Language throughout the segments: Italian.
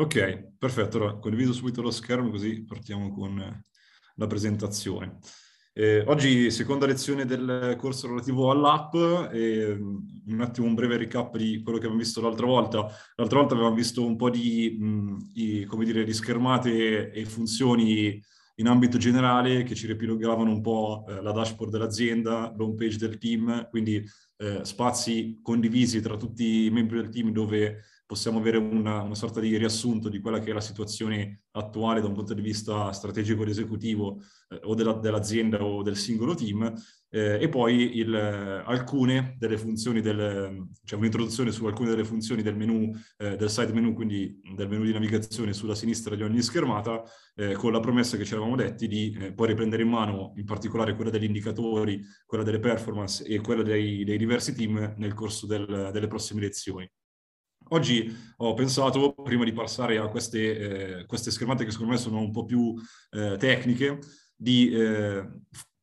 Ok, perfetto. Allora, condivido subito lo schermo così partiamo con la presentazione. Eh, oggi seconda lezione del corso relativo all'app e un attimo un breve recap di quello che abbiamo visto l'altra volta. L'altra volta avevamo visto un po' di, mh, di, come dire, di schermate e funzioni in ambito generale che ci riepilogavano un po' eh, la dashboard dell'azienda, l'home page del team, quindi eh, spazi condivisi tra tutti i membri del team dove possiamo avere una, una, sorta di riassunto di quella che è la situazione attuale da un punto di vista strategico ed esecutivo eh, o della, dell'azienda o del singolo team eh, e poi il, alcune delle funzioni, del, cioè un'introduzione su alcune delle funzioni del menu, eh, del side menu, quindi del menu di navigazione sulla sinistra di ogni schermata, eh, con la promessa che ci eravamo detti di eh, poi riprendere in mano in particolare quella degli indicatori, quella delle performance e quella dei, dei diversi team nel corso del, delle prossime lezioni. Oggi ho pensato, prima di passare a queste, eh, queste schermate che secondo me sono un po' più eh, tecniche, di eh,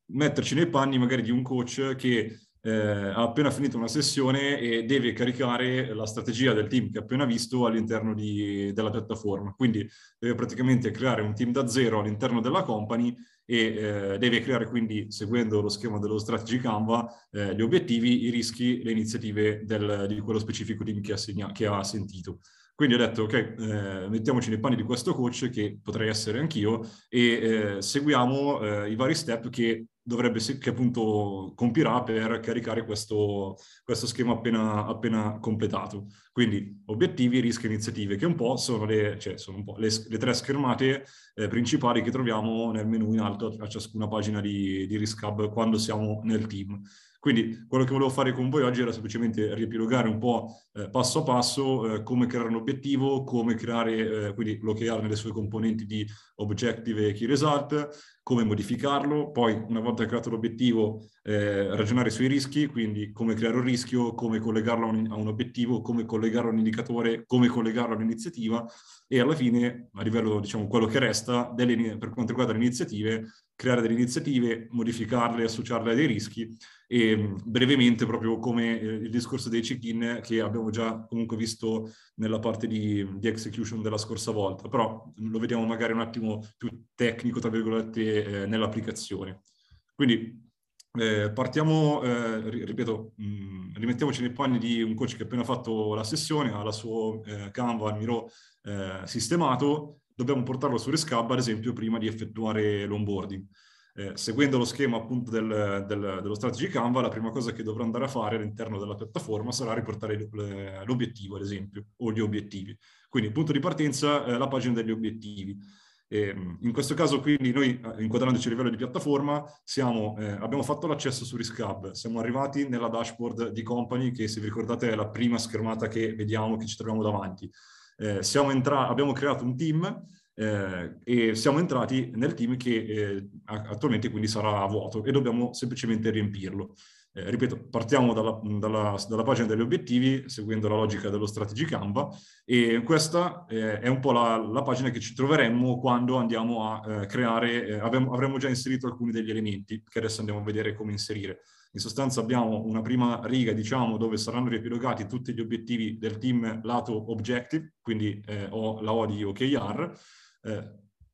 metterci nei panni magari di un coach che eh, ha appena finito una sessione e deve caricare la strategia del team che ha appena visto all'interno di, della piattaforma. Quindi deve praticamente creare un team da zero all'interno della company e eh, deve creare quindi, seguendo lo schema dello strategy Canva, eh, gli obiettivi, i rischi, le iniziative del, di quello specifico team che ha, segna, che ha sentito. Quindi ho detto, ok, eh, mettiamoci nei panni di questo coach, che potrei essere anch'io, e eh, seguiamo eh, i vari step che dovrebbe, che appunto compirà per caricare questo, questo schema appena, appena, completato. Quindi obiettivi, rischi e iniziative, che un po' sono le, cioè sono le, le tre schermate eh, principali che troviamo nel menu in alto a ciascuna pagina di, di Risk Hub quando siamo nel team. Quindi quello che volevo fare con voi oggi era semplicemente riepilogare un po' eh, passo a passo eh, come creare un obiettivo, come creare eh, quindi l'OKR nelle sue componenti di objective e key result, come modificarlo, poi una volta creato l'obiettivo eh, ragionare sui rischi, quindi come creare un rischio, come collegarlo a un, a un obiettivo, come collegarlo a un indicatore, come collegarlo a un'iniziativa e alla fine, a livello diciamo quello che resta, delle, per quanto riguarda le iniziative, creare delle iniziative, modificarle, associarle a dei rischi e mm, brevemente proprio come eh, il discorso dei check-in che abbiamo già comunque visto nella parte di, di, execution della scorsa volta, però lo vediamo magari un attimo più tecnico, tra virgolette, eh, nell'applicazione. Quindi eh, partiamo, eh, ripeto, mh, mm, rimettiamoci nei panni di un coach che ha appena fatto la sessione, ha la sua eh, Canva, il Miro sistemato, dobbiamo portarlo su Rescab, ad esempio, prima di effettuare l'onboarding. Eh, seguendo lo schema appunto del, del, dello strategy Canva, la prima cosa che dovrà andare a fare all'interno della piattaforma sarà riportare l'obiettivo, ad esempio, o gli obiettivi. Quindi, punto di partenza, eh, la pagina degli obiettivi. Eh, in questo caso, quindi, noi eh, inquadrandoci a livello di piattaforma, siamo, eh, abbiamo fatto l'accesso su Riscab, siamo arrivati nella dashboard di Company, che se vi ricordate è la prima schermata che vediamo, che ci troviamo davanti eh, entra- abbiamo creato un team eh, e siamo entrati nel team che eh, attualmente quindi sarà vuoto e dobbiamo semplicemente riempirlo. Eh, ripeto, partiamo dalla, dalla, dalla, pagina degli obiettivi, seguendo la logica dello strategy Canva, e questa eh, è un po' la, la, pagina che ci troveremmo quando andiamo a eh, creare, eh, avremo, avremo già inserito alcuni degli elementi, che adesso andiamo a vedere come inserire. In sostanza abbiamo una prima riga, diciamo, dove saranno riepilogati tutti gli obiettivi del team lato objective, quindi eh, ho la O di OKR.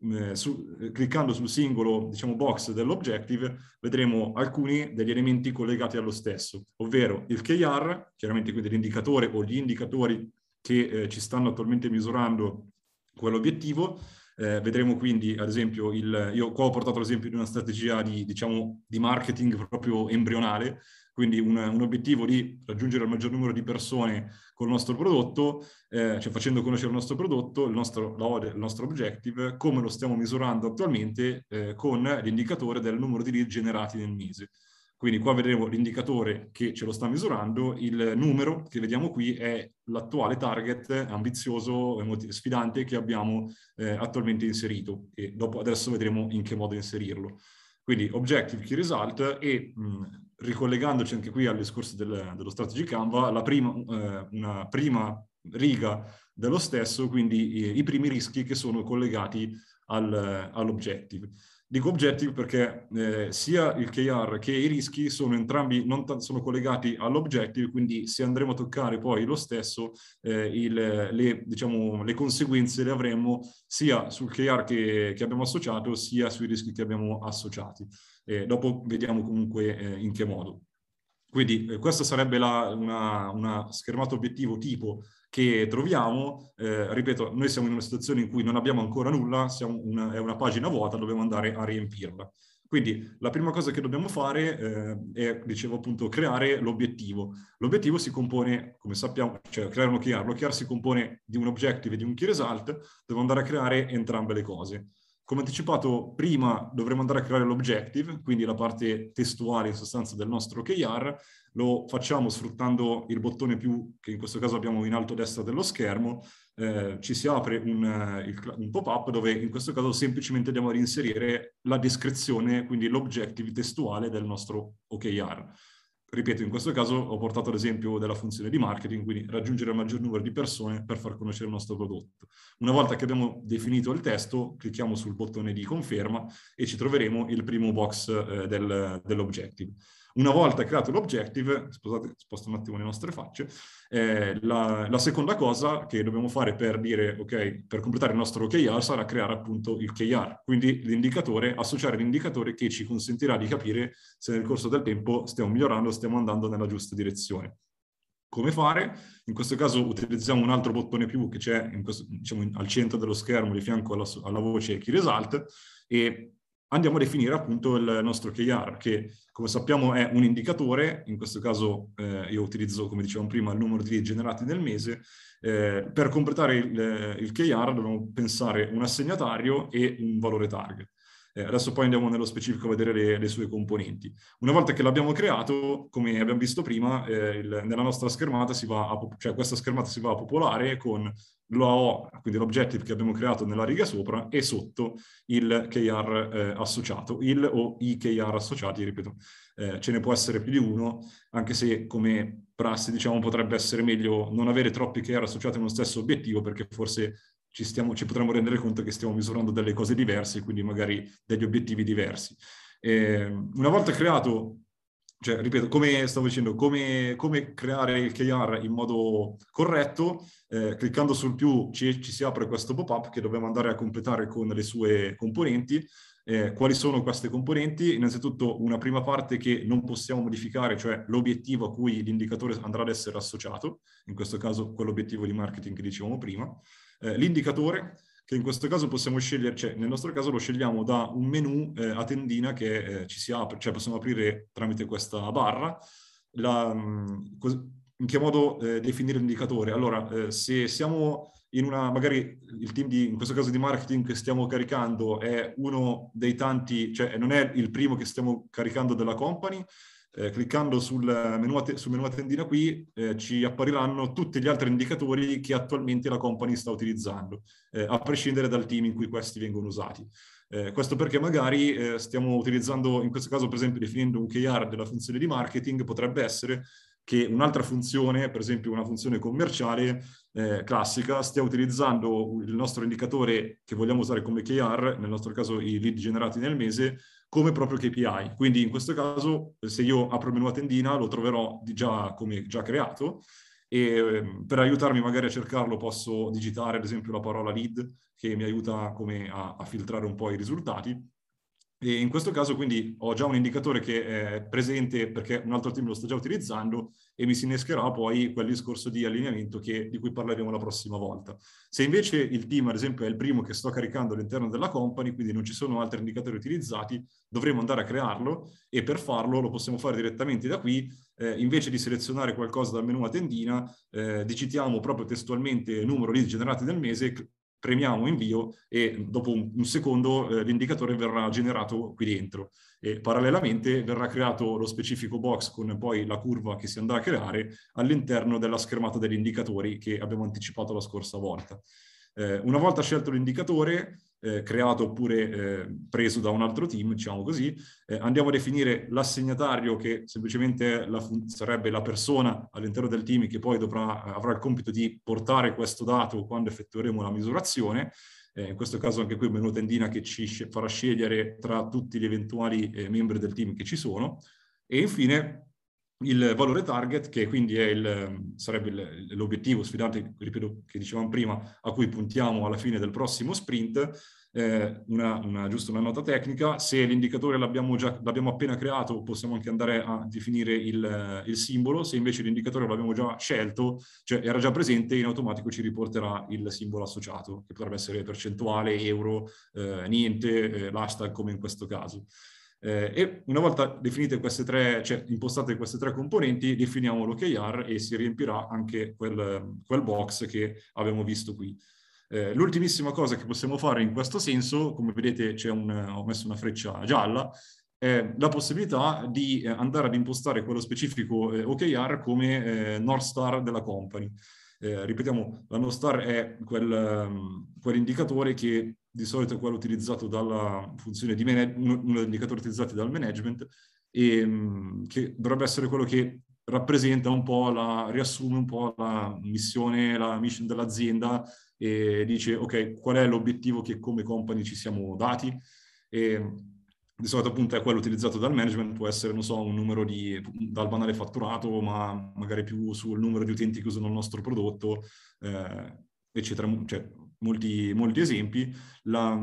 Eh, eh, su, cliccando sul singolo diciamo, box dell'objective vedremo alcuni degli elementi collegati allo stesso, ovvero il KR, chiaramente quindi l'indicatore o gli indicatori che eh, ci stanno attualmente misurando quell'obiettivo, eh, vedremo quindi, ad esempio, il, io qua ho portato l'esempio di una strategia di, diciamo, di marketing proprio embrionale, quindi un, un, obiettivo di raggiungere il maggior numero di persone con il nostro prodotto, eh, cioè facendo conoscere il nostro prodotto, il nostro, il nostro objective, come lo stiamo misurando attualmente eh, con l'indicatore del numero di lead generati nel mese. Quindi qua vedremo l'indicatore che ce lo sta misurando, il numero che vediamo qui è l'attuale target ambizioso, e sfidante che abbiamo eh, attualmente inserito e dopo adesso vedremo in che modo inserirlo. Quindi objective key result e mh, ricollegandoci anche qui al discorso del, dello strategy Canva, la prima, eh, una prima riga dello stesso, quindi i, i primi rischi che sono collegati al, all'objective. Dico objective perché eh, sia il KR che i rischi sono entrambi non t- sono collegati all'objective, quindi se andremo a toccare poi lo stesso, eh, il, le, diciamo, le, conseguenze le avremo sia sul KR che, che, abbiamo associato, sia sui rischi che abbiamo associati. Eh, dopo vediamo comunque eh, in che modo. Quindi eh, questa sarebbe la, una, una schermata obiettivo tipo che troviamo, eh, ripeto, noi siamo in una situazione in cui non abbiamo ancora nulla, una, è una pagina vuota, dobbiamo andare a riempirla. Quindi la prima cosa che dobbiamo fare eh, è, dicevo appunto, creare l'obiettivo. L'obiettivo si compone, come sappiamo, cioè creare un OKR. L'OKR si compone di un objective e di un key result, devo andare a creare entrambe le cose. Come anticipato, prima dovremo andare a creare l'objective, quindi la parte testuale in sostanza del nostro OKR, lo facciamo sfruttando il bottone più, che in questo caso abbiamo in alto a destra dello schermo, eh, ci si apre un, uh, un pop-up dove in questo caso semplicemente andiamo a inserire la descrizione, quindi l'objective testuale del nostro OKR. Ripeto, in questo caso ho portato l'esempio della funzione di marketing, quindi raggiungere il maggior numero di persone per far conoscere il nostro prodotto. Una volta che abbiamo definito il testo, clicchiamo sul bottone di conferma e ci troveremo il primo box eh, del, dell'objective. Una volta creato l'objective, scusate, sposto un attimo le nostre facce, eh, la, la, seconda cosa che dobbiamo fare per dire, ok, per completare il nostro OKR sarà creare appunto il KR, quindi l'indicatore, associare l'indicatore che ci consentirà di capire se nel corso del tempo stiamo migliorando, stiamo andando nella giusta direzione. Come fare? In questo caso utilizziamo un altro bottone più che c'è questo, diciamo, al centro dello schermo di fianco alla, alla voce Key Result e andiamo a definire appunto il nostro KR, che come sappiamo è un indicatore, in questo caso eh, io utilizzo, come dicevamo prima, il numero di lead generati nel mese. Eh, per completare il, il KR dobbiamo pensare un assegnatario e un valore target. Eh, adesso poi andiamo nello specifico a vedere le, le, sue componenti. Una volta che l'abbiamo creato, come abbiamo visto prima, eh, il, nella nostra schermata si va a, cioè questa schermata si va a popolare con l'OO, quindi l'objective che abbiamo creato nella riga sopra, e sotto il KR eh, associato, il o i KR associati, ripeto, eh, ce ne può essere più di uno, anche se come prassi diciamo potrebbe essere meglio non avere troppi KR associati uno stesso obiettivo, perché forse ci, stiamo, ci potremmo rendere conto che stiamo misurando delle cose diverse, quindi magari degli obiettivi diversi. Eh, una volta creato, cioè, ripeto, come stavo dicendo, come, come creare il KR in modo corretto, eh, cliccando sul più ci, ci, si apre questo pop-up che dobbiamo andare a completare con le sue componenti. Eh, quali sono queste componenti? Innanzitutto una prima parte che non possiamo modificare, cioè l'obiettivo a cui l'indicatore andrà ad essere associato, in questo caso quell'obiettivo di marketing che dicevamo prima eh, l'indicatore che in questo caso possiamo scegliere, cioè nel nostro caso lo scegliamo da un menu eh, a tendina che eh, ci si apre, cioè possiamo aprire tramite questa barra. La, mm, in che modo eh, definire l'indicatore? Allora, eh, se siamo in una, magari il team di, in questo caso di marketing che stiamo caricando è uno dei tanti, cioè non è il primo che stiamo caricando della company, eh, cliccando sul menu, sul menu a tendina qui eh, ci appariranno tutti gli altri indicatori che attualmente la company sta utilizzando, eh, a prescindere dal team in cui questi vengono usati. Eh, questo perché magari eh, stiamo utilizzando, in questo caso per esempio definendo un KR della funzione di marketing, potrebbe essere che un'altra funzione, per esempio una funzione commerciale eh, classica, stia utilizzando il nostro indicatore che vogliamo usare come KR, nel nostro caso i lead generati nel mese, come proprio KPI. Quindi in questo caso, se io apro il menu a tendina, lo troverò già come già creato e ehm, per aiutarmi magari a cercarlo posso digitare ad esempio la parola lead che mi aiuta a, a filtrare un po' i risultati e in questo caso quindi ho già un indicatore che è presente perché un altro team lo sta già utilizzando e mi si innescherà poi quel discorso di allineamento che, di cui parleremo la prossima volta. Se invece il team, ad esempio, è il primo che sto caricando all'interno della company, quindi non ci sono altri indicatori utilizzati, dovremo andare a crearlo e per farlo lo possiamo fare direttamente da qui. Eh, invece di selezionare qualcosa dal menu a tendina, eh, digitiamo proprio testualmente numero lead generati nel mese premiamo invio e dopo un, un secondo eh, l'indicatore verrà generato qui dentro. E parallelamente verrà creato lo specifico box con poi la curva che si andrà a creare all'interno della schermata degli indicatori che abbiamo anticipato la scorsa volta. Eh, una volta scelto l'indicatore, eh, creato oppure eh, preso da un altro team, diciamo così, eh, andiamo a definire l'assegnatario che semplicemente la sarebbe la persona all'interno del team che poi dovrà, avrà il compito di portare questo dato quando effettueremo la misurazione. Eh, in questo caso anche qui un menu tendina che ci farà scegliere tra tutti gli eventuali eh, membri del team che ci sono. E infine il valore target, che quindi il, sarebbe l'obiettivo sfidante, ripeto, che dicevamo prima, a cui puntiamo alla fine del prossimo sprint, eh, una, una, giusto una nota tecnica, se l'indicatore l'abbiamo, già, l'abbiamo appena creato possiamo anche andare a definire il, il, simbolo, se invece l'indicatore l'abbiamo già scelto, cioè era già presente, in automatico ci riporterà il simbolo associato, che potrebbe essere percentuale, euro, eh, niente, eh, l'hashtag come in questo caso. Eh, e una volta definite queste tre, cioè impostate queste tre componenti, definiamo l'OKR e si riempirà anche quel, quel box che abbiamo visto qui. Eh, l'ultimissima cosa che possiamo fare in questo senso, come vedete un, ho messo una freccia gialla, è la possibilità di eh, andare ad impostare quello specifico eh, OKR come eh, North Star della company. Eh, ripetiamo, la North Star è quel, um, quell'indicatore che di solito è quello utilizzato dalla funzione di management, uno, degli indicatori utilizzati dal management, e um, che dovrebbe essere quello che rappresenta un po' la, riassume un po' la missione, la mission dell'azienda e dice ok, qual è l'obiettivo che come company ci siamo dati. E di solito appunto è quello utilizzato dal management, può essere, non so, un numero di, dal banale fatturato, ma magari più sul numero di utenti che usano il nostro prodotto, eh, eccetera. Cioè, molti, molti esempi. La,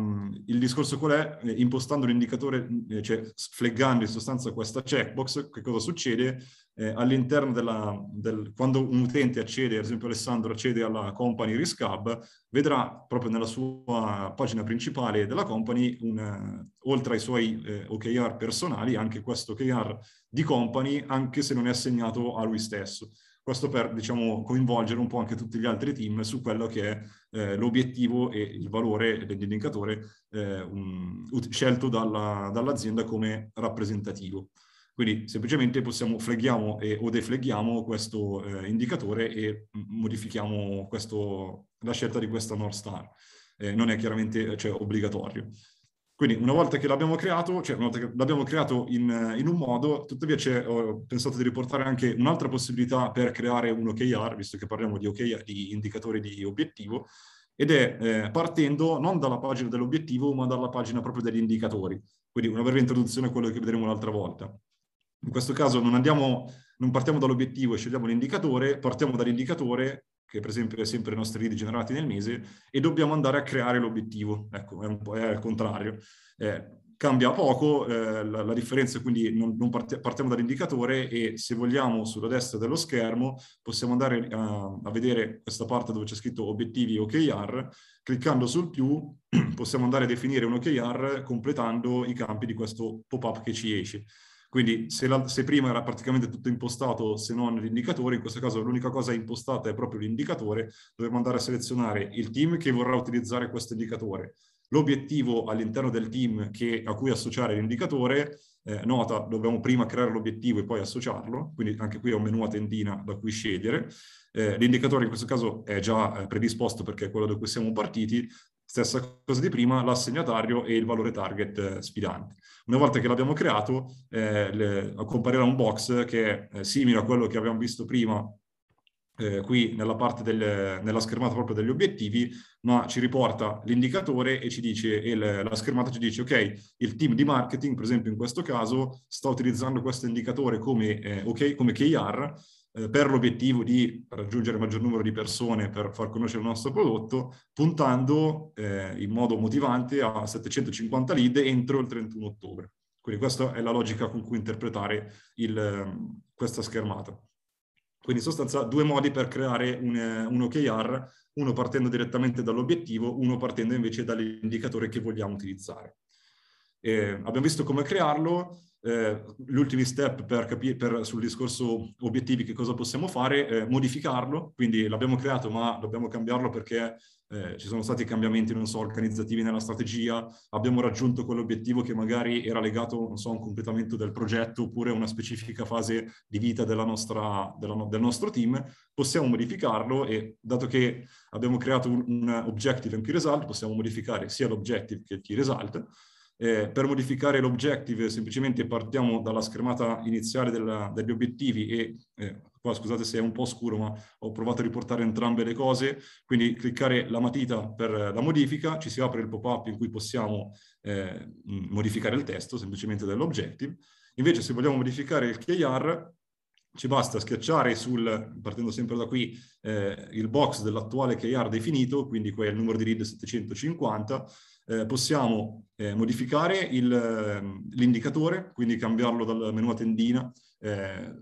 il discorso qual è? Eh, impostando l'indicatore, eh, cioè flaggando in sostanza questa checkbox, che cosa succede? Eh, all'interno della, del, quando un utente accede, ad esempio Alessandro accede alla company Risk Hub, vedrà proprio nella sua pagina principale della company, un, oltre ai suoi eh, OKR personali, anche questo OKR di company, anche se non è assegnato a lui stesso. Questo per, diciamo, coinvolgere un po' anche tutti gli altri team su quello che è eh, l'obiettivo e il valore dell'indicatore eh, um, scelto dalla, dall'azienda come rappresentativo. Quindi semplicemente possiamo flagghiamo e, o deflagghiamo questo eh, indicatore e modifichiamo questo, la scelta di questa North Star. Eh, non è chiaramente cioè, obbligatorio. Quindi una volta che l'abbiamo creato, cioè una volta che l'abbiamo creato in, in un modo, tuttavia ho pensato di riportare anche un'altra possibilità per creare un OKR, visto che parliamo di OKR, di indicatori di obiettivo, ed è eh, partendo non dalla pagina dell'obiettivo, ma dalla pagina proprio degli indicatori. Quindi una breve introduzione a quello che vedremo l'altra volta. In questo caso non, andiamo, non partiamo dall'obiettivo e scegliamo l'indicatore, partiamo dall'indicatore che per esempio è sempre i nostri lead generati nel mese, e dobbiamo andare a creare l'obiettivo. Ecco, è un po' è al contrario. Eh, cambia poco, eh, la, la, differenza quindi non, non part- partiamo dall'indicatore e se vogliamo sulla destra dello schermo possiamo andare a, a vedere questa parte dove c'è scritto obiettivi OKR, cliccando sul più possiamo andare a definire un OKR completando i campi di questo pop-up che ci esce. Quindi se, la, se, prima era praticamente tutto impostato se non l'indicatore, in questo caso l'unica cosa impostata è proprio l'indicatore, dovremo andare a selezionare il team che vorrà utilizzare questo indicatore, l'obiettivo all'interno del team che, a cui associare l'indicatore, eh, nota, dobbiamo prima creare l'obiettivo e poi associarlo, quindi anche qui ho un menu a tendina da cui scegliere. Eh, l'indicatore in questo caso è già eh, predisposto perché è quello da cui siamo partiti, stessa cosa di prima, l'assegnatario e il valore target eh, sfidante. Una volta che l'abbiamo creato, eh, le, comparirà un box che è simile a quello che abbiamo visto prima eh, qui nella parte del, nella schermata proprio degli obiettivi, ma ci riporta l'indicatore e ci dice, e le, la schermata ci dice, ok, il team di marketing, per esempio in questo caso, sta utilizzando questo indicatore come, eh, okay, come KR, eh, per l'obiettivo di raggiungere il maggior numero di persone per far conoscere il nostro prodotto, puntando eh, in modo motivante a 750 lead entro il 31 ottobre. Quindi questa è la logica con cui interpretare il, ehm, questa schermata. Quindi in sostanza due modi per creare un, un OKR, uno partendo direttamente dall'obiettivo, uno partendo invece dall'indicatore che vogliamo utilizzare. Eh, abbiamo visto come crearlo, eh, gli ultimi step per capire sul discorso obiettivi che cosa possiamo fare, eh, modificarlo, quindi l'abbiamo creato ma dobbiamo cambiarlo perché eh, ci sono stati cambiamenti, non so, organizzativi nella strategia, abbiamo raggiunto quell'obiettivo che magari era legato, non so, a un completamento del progetto oppure a una specifica fase di vita della nostra, della, del nostro team, possiamo modificarlo e dato che abbiamo creato un, un objective e un key result, possiamo modificare sia l'objective che il key result eh, per modificare l'objective semplicemente partiamo dalla schermata iniziale della, degli obiettivi e eh, qua scusate se è un po' scuro ma ho provato a riportare entrambe le cose, quindi cliccare la matita per la modifica, ci si apre il pop-up in cui possiamo eh, modificare il testo semplicemente dell'objective. Invece se vogliamo modificare il KR ci basta schiacciare sul, partendo sempre da qui, eh, il box dell'attuale KR definito, quindi qui è il numero di read 750, eh, possiamo eh, modificare ehm, l'indicatore, quindi cambiarlo dal menu a tendina, eh,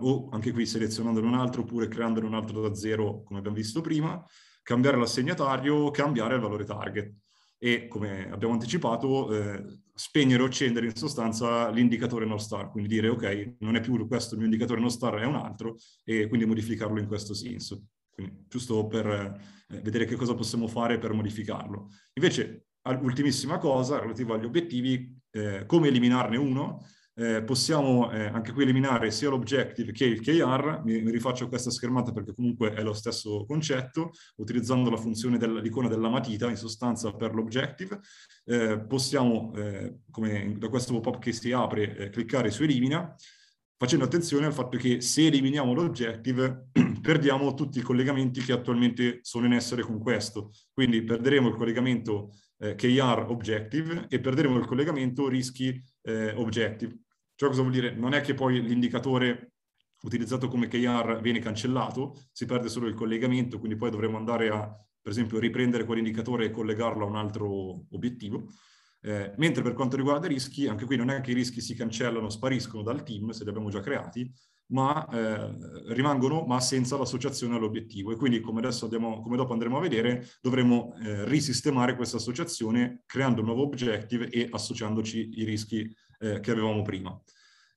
o anche qui selezionandone un altro oppure creandone un altro da zero come abbiamo visto prima, cambiare l'assegnatario, cambiare il valore target e come abbiamo anticipato eh, spegnere o accendere in sostanza l'indicatore North Star, quindi dire ok, non è più questo il mio indicatore North Star, è un altro e quindi modificarlo in questo senso. Quindi, giusto per eh, vedere che cosa possiamo fare per modificarlo. Invece, ultimissima cosa, relativa agli obiettivi, eh, come eliminarne uno, eh, possiamo eh, anche qui eliminare sia l'objective che il KR, mi, mi, rifaccio questa schermata perché comunque è lo stesso concetto, utilizzando la funzione dell'icona della matita in sostanza per l'objective, eh, possiamo, eh, come da questo pop-up che si apre, eh, cliccare su elimina, facendo attenzione al fatto che se eliminiamo l'objective perdiamo tutti i collegamenti che attualmente sono in essere con questo. Quindi perderemo il collegamento eh, KR objective e perderemo il collegamento rischi eh, objective. Cioè cosa vuol dire? Non è che poi l'indicatore utilizzato come KR viene cancellato, si perde solo il collegamento, quindi poi dovremo andare a, per esempio, riprendere quell'indicatore e collegarlo a un altro obiettivo. Eh, mentre per quanto riguarda i rischi, anche qui non è che i rischi si cancellano, spariscono dal team se li abbiamo già creati, ma eh, rimangono ma senza l'associazione all'obiettivo e quindi come, abbiamo, come dopo andremo a vedere dovremo eh, risistemare questa associazione creando un nuovo objective e associandoci i rischi eh, che avevamo prima.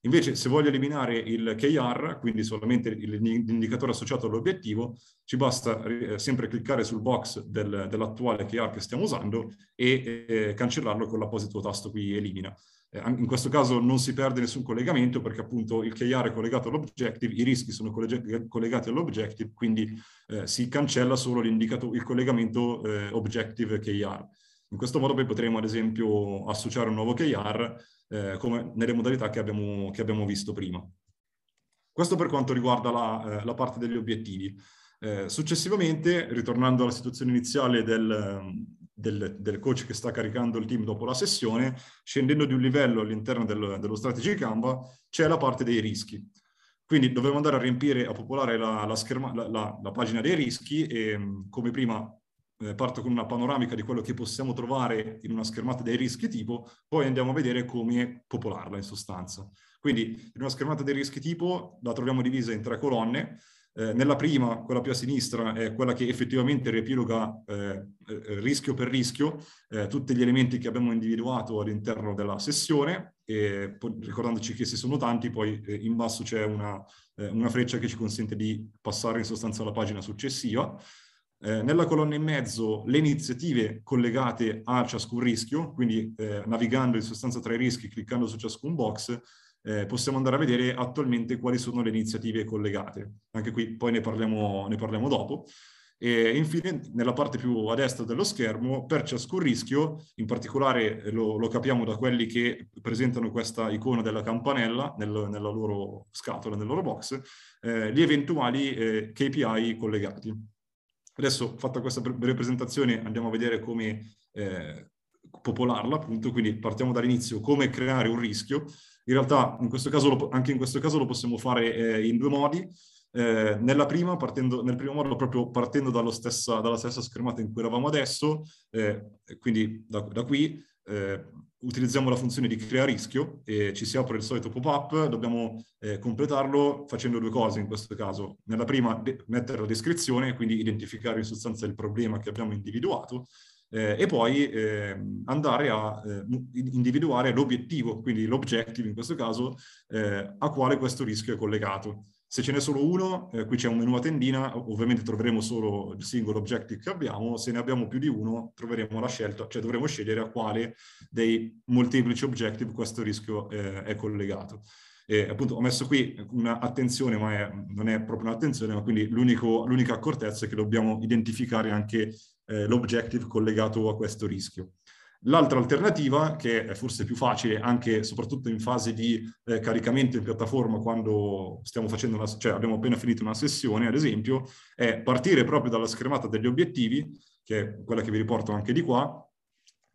Invece, se voglio eliminare il KR, quindi solamente l'indicatore associato all'obiettivo, ci basta eh, sempre cliccare sul box del, dell'attuale KR che stiamo usando e eh, cancellarlo con l'apposito tasto qui elimina. Eh, in questo caso non si perde nessun collegamento perché appunto il KR è collegato all'objective, i rischi sono collegati all'objective, quindi eh, si cancella solo il collegamento eh, objective KR. In questo modo poi potremo ad esempio associare un nuovo KR eh, come nelle modalità che abbiamo, che abbiamo, visto prima. Questo per quanto riguarda la, eh, la parte degli obiettivi. Eh, successivamente, ritornando alla situazione iniziale del, del, del, coach che sta caricando il team dopo la sessione, scendendo di un livello all'interno del, dello strategy Canva, c'è la parte dei rischi. Quindi dovevo andare a riempire, a popolare la, la, scherma, la, la pagina dei rischi e come prima eh, parto con una panoramica di quello che possiamo trovare in una schermata dei rischi tipo, poi andiamo a vedere come popolarla in sostanza. Quindi in una schermata dei rischi tipo la troviamo divisa in tre colonne. Eh, nella prima, quella più a sinistra, è quella che effettivamente riepiloga eh, eh rischio per rischio eh, tutti gli elementi che abbiamo individuato all'interno della sessione, e, ricordandoci che se sono tanti, poi eh, in basso c'è una, una freccia che ci consente di passare in sostanza alla pagina successiva. Eh, nella colonna in mezzo le iniziative collegate a ciascun rischio, quindi eh, navigando in sostanza tra i rischi, cliccando su ciascun box, eh, possiamo andare a vedere attualmente quali sono le iniziative collegate. Anche qui poi ne parliamo, ne parliamo dopo. E infine, nella parte più a destra dello schermo, per ciascun rischio, in particolare lo, lo capiamo da quelli che presentano questa icona della campanella nel, nella loro scatola, nel loro box, eh, gli eventuali eh, KPI collegati. Adesso, fatta questa breve presentazione, andiamo a vedere come eh, popolarla, appunto, quindi partiamo dall'inizio, come creare un rischio. In realtà, in caso lo, anche in questo caso lo possiamo fare eh, in due modi. Eh, nella prima, partendo, nel primo modo, proprio partendo stessa, dalla stessa schermata in cui eravamo adesso, eh, quindi da, da qui, eh, utilizziamo la funzione di crea rischio e ci si apre il solito pop-up, dobbiamo eh, completarlo facendo due cose in questo caso. Nella prima mettere la descrizione, quindi identificare in sostanza il problema che abbiamo individuato eh, e poi eh, andare a eh, individuare l'obiettivo, quindi l'objective in questo caso, eh, a quale questo rischio è collegato. Se ce n'è solo uno, eh, qui c'è un menu a tendina, ovviamente troveremo solo il singolo objective che abbiamo, se ne abbiamo più di uno troveremo la scelta, cioè dovremo scegliere a quale dei molteplici objective questo rischio eh, è collegato. E appunto ho messo qui un'attenzione, ma è, non è proprio un'attenzione, ma quindi l'unica accortezza è che dobbiamo identificare anche eh, l'objective collegato a questo rischio. L'altra alternativa, che è forse più facile anche soprattutto in fase di eh, caricamento in piattaforma quando stiamo facendo una, cioè abbiamo appena finito una sessione, ad esempio, è partire proprio dalla schermata degli obiettivi, che è quella che vi riporto anche di qua,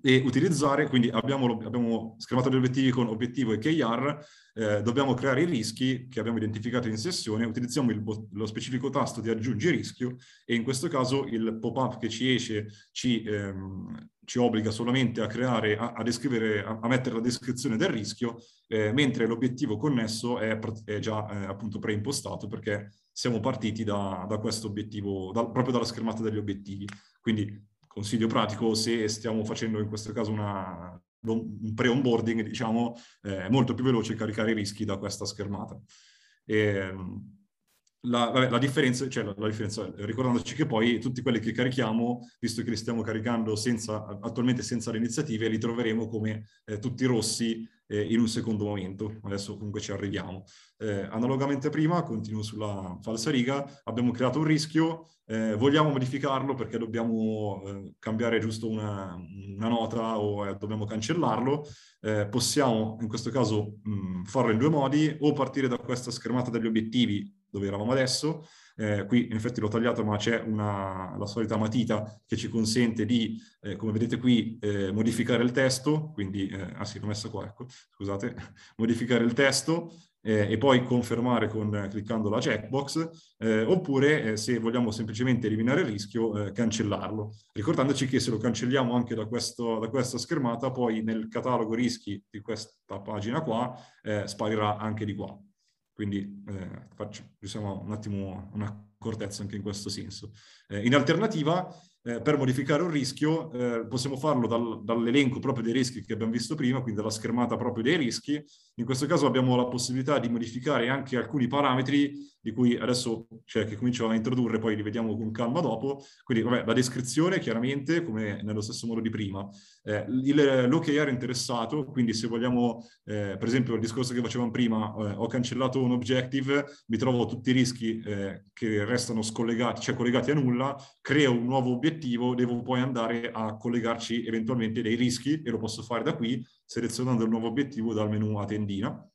e utilizzare, quindi abbiamo, abbiamo schermato gli obiettivi con obiettivo e KR, eh, dobbiamo creare i rischi che abbiamo identificato in sessione, utilizziamo il, lo specifico tasto di aggiungi rischio e in questo caso il pop-up che ci esce ci, ehm, ci obbliga solamente a creare, a, a descrivere, a, a, mettere la descrizione del rischio, eh, mentre l'obiettivo connesso è, è già eh, appunto preimpostato perché siamo partiti da, da questo obiettivo, da, proprio dalla schermata degli obiettivi. Quindi consiglio pratico, se stiamo facendo in questo caso una, un pre-onboarding, diciamo, è molto più veloce caricare i rischi da questa schermata. E, ehm, la, vabbè, la, differenza, cioè la, la, differenza, ricordandoci che poi tutti quelli che carichiamo, visto che li stiamo caricando senza, attualmente senza le iniziative, li troveremo come eh, tutti rossi eh, in un secondo momento. Adesso comunque ci arriviamo. Eh, analogamente prima, continuo sulla falsa riga, abbiamo creato un rischio, eh, vogliamo modificarlo perché dobbiamo eh, cambiare giusto una, una nota o eh, dobbiamo cancellarlo. Possiamo in questo caso mh, farlo in due modi, o partire da questa schermata degli obiettivi dove eravamo adesso, eh, qui in effetti l'ho tagliato ma c'è una, la solita matita che ci consente di, eh, come vedete qui, eh, modificare il testo, quindi, eh, ah sì, l'ho messa qua, ecco, scusate, modificare il testo eh, e poi confermare con, cliccando la checkbox, eh, oppure se vogliamo semplicemente eliminare il rischio, cancellarlo. Ricordandoci che se lo cancelliamo anche da, questo, da, questa schermata, poi nel catalogo rischi di questa pagina qua, sparirà anche di qua. Quindi eh, faccio, diciamo, un attimo un'accortezza anche in questo senso. Eh, in alternativa, eh, per modificare un rischio eh, possiamo farlo dal, dall'elenco proprio dei rischi che abbiamo visto prima, quindi dalla schermata proprio dei rischi. In questo caso abbiamo la possibilità di modificare anche alcuni parametri di cui adesso cioè, che comincio a introdurre, poi li vediamo con calma dopo. Quindi vabbè, la descrizione chiaramente, come nello stesso modo di prima. Eh, il, l'OKR interessato, quindi se vogliamo, eh, per esempio il discorso che facevamo prima, eh, ho cancellato un objective, mi trovo tutti i rischi eh, che restano scollegati, cioè collegati a nulla, creo un nuovo obiettivo obiettivo devo poi andare a collegarci eventualmente dei rischi e lo posso fare da qui selezionando il nuovo obiettivo dal menu a tendina.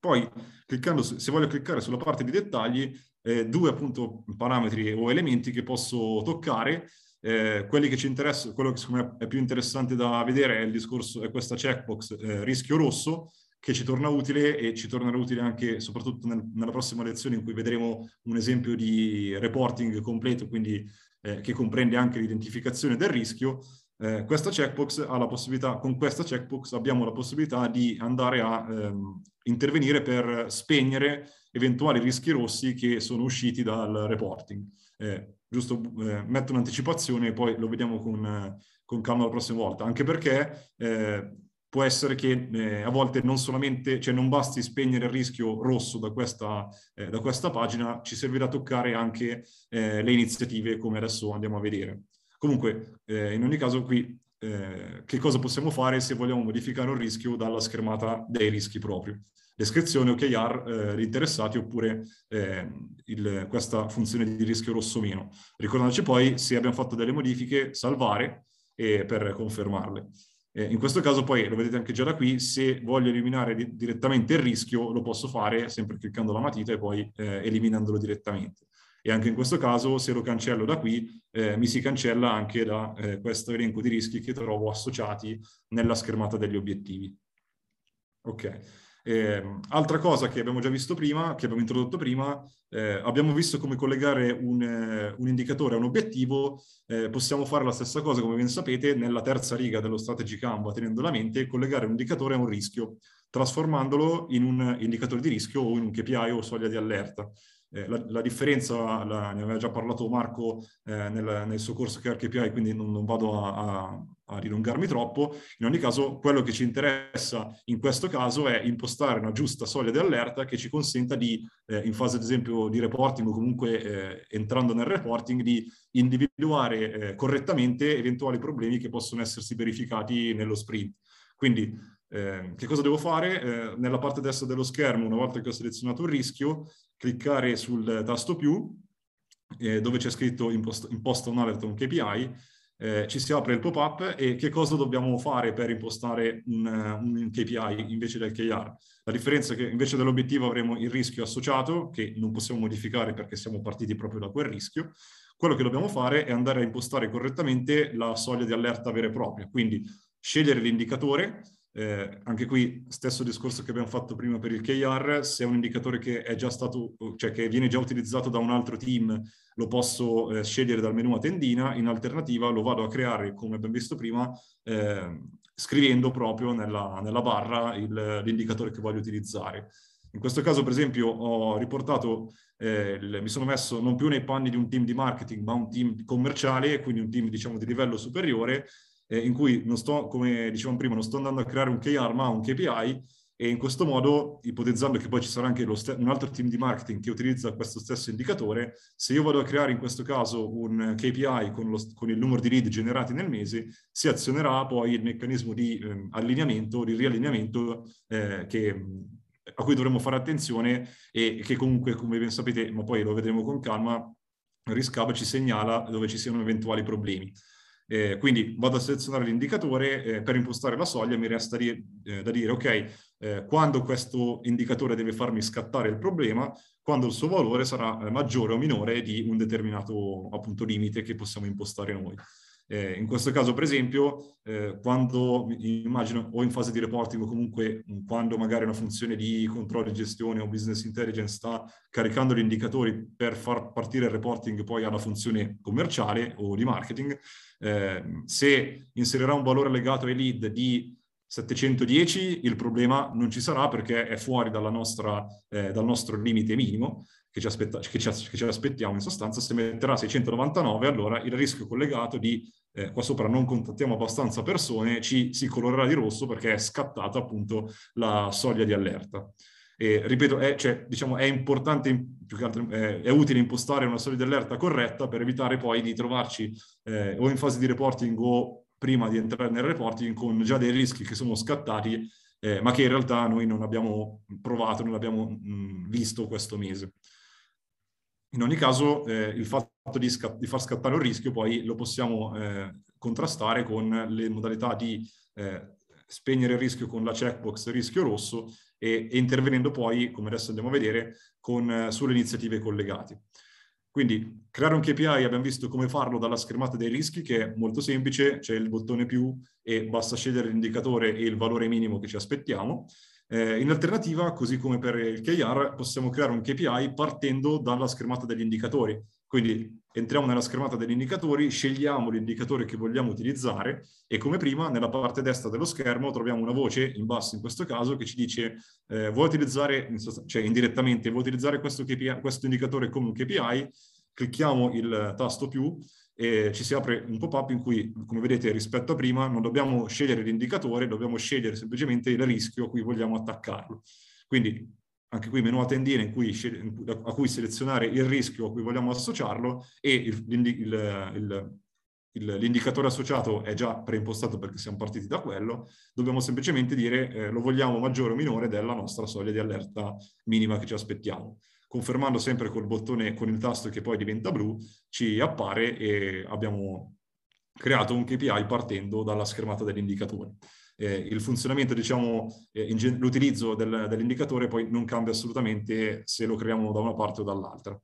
Poi, cliccando, se voglio cliccare sulla parte di dettagli, eh, due appunto parametri o elementi che posso toccare. Eh, quelli che ci interessano, quello che secondo me è più interessante da vedere è il discorso, è questa checkbox eh, rischio rosso, che ci torna utile e ci tornerà utile anche soprattutto nel, nella prossima lezione in cui vedremo un esempio di reporting completo, quindi eh, che comprende anche l'identificazione del rischio, eh, questa checkbox ha la possibilità, con questa checkbox abbiamo la possibilità di andare a ehm, intervenire per spegnere eventuali rischi rossi che sono usciti dal reporting. Eh, giusto, eh, metto un'anticipazione e poi lo vediamo con, con calma la prossima volta, anche perché eh, può essere che eh, a volte non solamente, cioè non basti spegnere il rischio rosso da questa, eh, da questa pagina, ci servirà toccare anche eh, le iniziative come adesso andiamo a vedere. Comunque, eh, in ogni caso qui, eh, che cosa possiamo fare se vogliamo modificare un rischio dalla schermata dei rischi proprio? Descrizione OKR eh, interessati oppure il, questa funzione di rischio rosso meno. Ricordandoci poi se abbiamo fatto delle modifiche, salvare per confermarle. Eh, in questo caso poi, lo vedete anche già da qui, se voglio eliminare di- direttamente il rischio lo posso fare sempre cliccando la matita e poi eh, eliminandolo direttamente. E anche in questo caso, se lo cancello da qui, eh, mi si cancella anche da eh, questo elenco di rischi che trovo associati nella schermata degli obiettivi. Ok. Eh, altra cosa che abbiamo già visto prima, che abbiamo introdotto prima, eh, abbiamo visto come collegare un, eh, un indicatore a un obiettivo, eh, possiamo fare la stessa cosa, come ben sapete, nella terza riga dello strategy Canva, tenendo a mente, collegare un indicatore a un rischio, trasformandolo in un indicatore di rischio o in un KPI o soglia di allerta. Eh, la, la, differenza, la, ne aveva già parlato Marco eh, nel, nel, suo corso che KPI, quindi non, non vado a, a, a, dilungarmi troppo. In ogni caso, quello che ci interessa in questo caso è impostare una giusta soglia di allerta che ci consenta di, eh, in fase ad esempio di reporting o comunque eh, entrando nel reporting, di individuare eh, correttamente eventuali problemi che possono essersi verificati nello sprint. Quindi eh, che cosa devo fare? Eh, nella parte destra dello schermo, una volta che ho selezionato il rischio, cliccare sul tasto più, eh, dove c'è scritto impost- imposta un alert un KPI, eh, ci si apre il pop-up e che cosa dobbiamo fare per impostare un, un, KPI invece del KR. La differenza è che invece dell'obiettivo avremo il rischio associato, che non possiamo modificare perché siamo partiti proprio da quel rischio. Quello che dobbiamo fare è andare a impostare correttamente la soglia di allerta vera e propria, quindi scegliere l'indicatore, eh, anche qui stesso discorso che abbiamo fatto prima per il KR, se è un indicatore che è già stato, cioè che viene già utilizzato da un altro team, lo posso eh, scegliere dal menu a tendina, in alternativa lo vado a creare, come abbiamo visto prima, eh, scrivendo proprio nella, nella barra il, l'indicatore che voglio utilizzare. In questo caso, per esempio, ho riportato, eh, il, mi sono messo non più nei panni di un team di marketing, ma un team commerciale, quindi un team, diciamo, di livello superiore, eh, in cui non sto, come dicevamo prima, non sto andando a creare un KR ma un KPI e in questo modo, ipotizzando che poi ci sarà anche st- un altro team di marketing che utilizza questo stesso indicatore, se io vado a creare in questo caso un KPI con, lo, con il numero di lead generati nel mese, si azionerà poi il meccanismo di eh, allineamento, di riallineamento eh, che, a cui dovremo fare attenzione e che comunque, come ben sapete, ma poi lo vedremo con calma, Riscab ci segnala dove ci siano eventuali problemi. Eh, quindi vado a selezionare l'indicatore, eh, per impostare la soglia mi resta di, eh, da dire ok, eh, quando questo indicatore deve farmi scattare il problema, quando il suo valore sarà eh, maggiore o minore di un determinato appunto limite che possiamo impostare noi. Eh, in questo caso, per esempio, eh, quando immagino o in fase di reporting o comunque quando magari una funzione di controllo e gestione o business intelligence sta caricando gli indicatori per far partire il reporting poi alla funzione commerciale o di marketing, eh, se inserirà un valore legato ai lead di 710, il problema non ci sarà perché è fuori nostra, eh, dal nostro limite minimo che ci, aspetta, che, ci, che ci, aspettiamo in sostanza. Se metterà 699, allora il rischio collegato di eh, qua sopra non contattiamo abbastanza persone ci si colorerà di rosso perché è scattata appunto la soglia di allerta. E, ripeto, è, cioè, diciamo, è importante, più che altro, è, è, utile impostare una soglia di allerta corretta per evitare poi di trovarci eh, o in fase di reporting o prima di entrare nel reporting con già dei rischi che sono scattati, eh, ma che in realtà noi non abbiamo provato, non abbiamo mh, visto questo mese. In ogni caso, eh, il fatto di, scat- di, far scattare un rischio poi lo possiamo eh, contrastare con le modalità di eh, spegnere il rischio con la checkbox rischio rosso e, e intervenendo poi, come adesso andiamo a vedere, con, eh, sulle iniziative collegate. Quindi creare un KPI abbiamo visto come farlo dalla schermata dei rischi, che è molto semplice, c'è il bottone più e basta scegliere l'indicatore e il valore minimo che ci aspettiamo. Eh, in alternativa, così come per il KR, possiamo creare un KPI partendo dalla schermata degli indicatori. Quindi entriamo nella schermata degli indicatori, scegliamo l'indicatore che vogliamo utilizzare e come prima nella parte destra dello schermo troviamo una voce, in basso in questo caso, che ci dice eh, vuoi utilizzare, cioè indirettamente, vuoi utilizzare questo, KPI, questo indicatore come un KPI, clicchiamo il tasto più e ci si apre un pop-up in cui, come vedete, rispetto a prima, non dobbiamo scegliere l'indicatore, dobbiamo scegliere semplicemente il rischio a cui vogliamo attaccarlo. Quindi anche qui menu a tendine in cui, a cui selezionare il rischio a cui vogliamo associarlo e l'indicatore associato è già preimpostato perché siamo partiti da quello, dobbiamo semplicemente dire eh, lo vogliamo maggiore o minore della nostra soglia di allerta minima che ci aspettiamo confermando sempre col bottone, con il tasto che poi diventa blu, ci appare e abbiamo creato un KPI partendo dalla schermata dell'indicatore. Eh, il funzionamento, diciamo, eh, l'utilizzo del, dell'indicatore poi non cambia assolutamente se lo creiamo da una parte o dall'altra.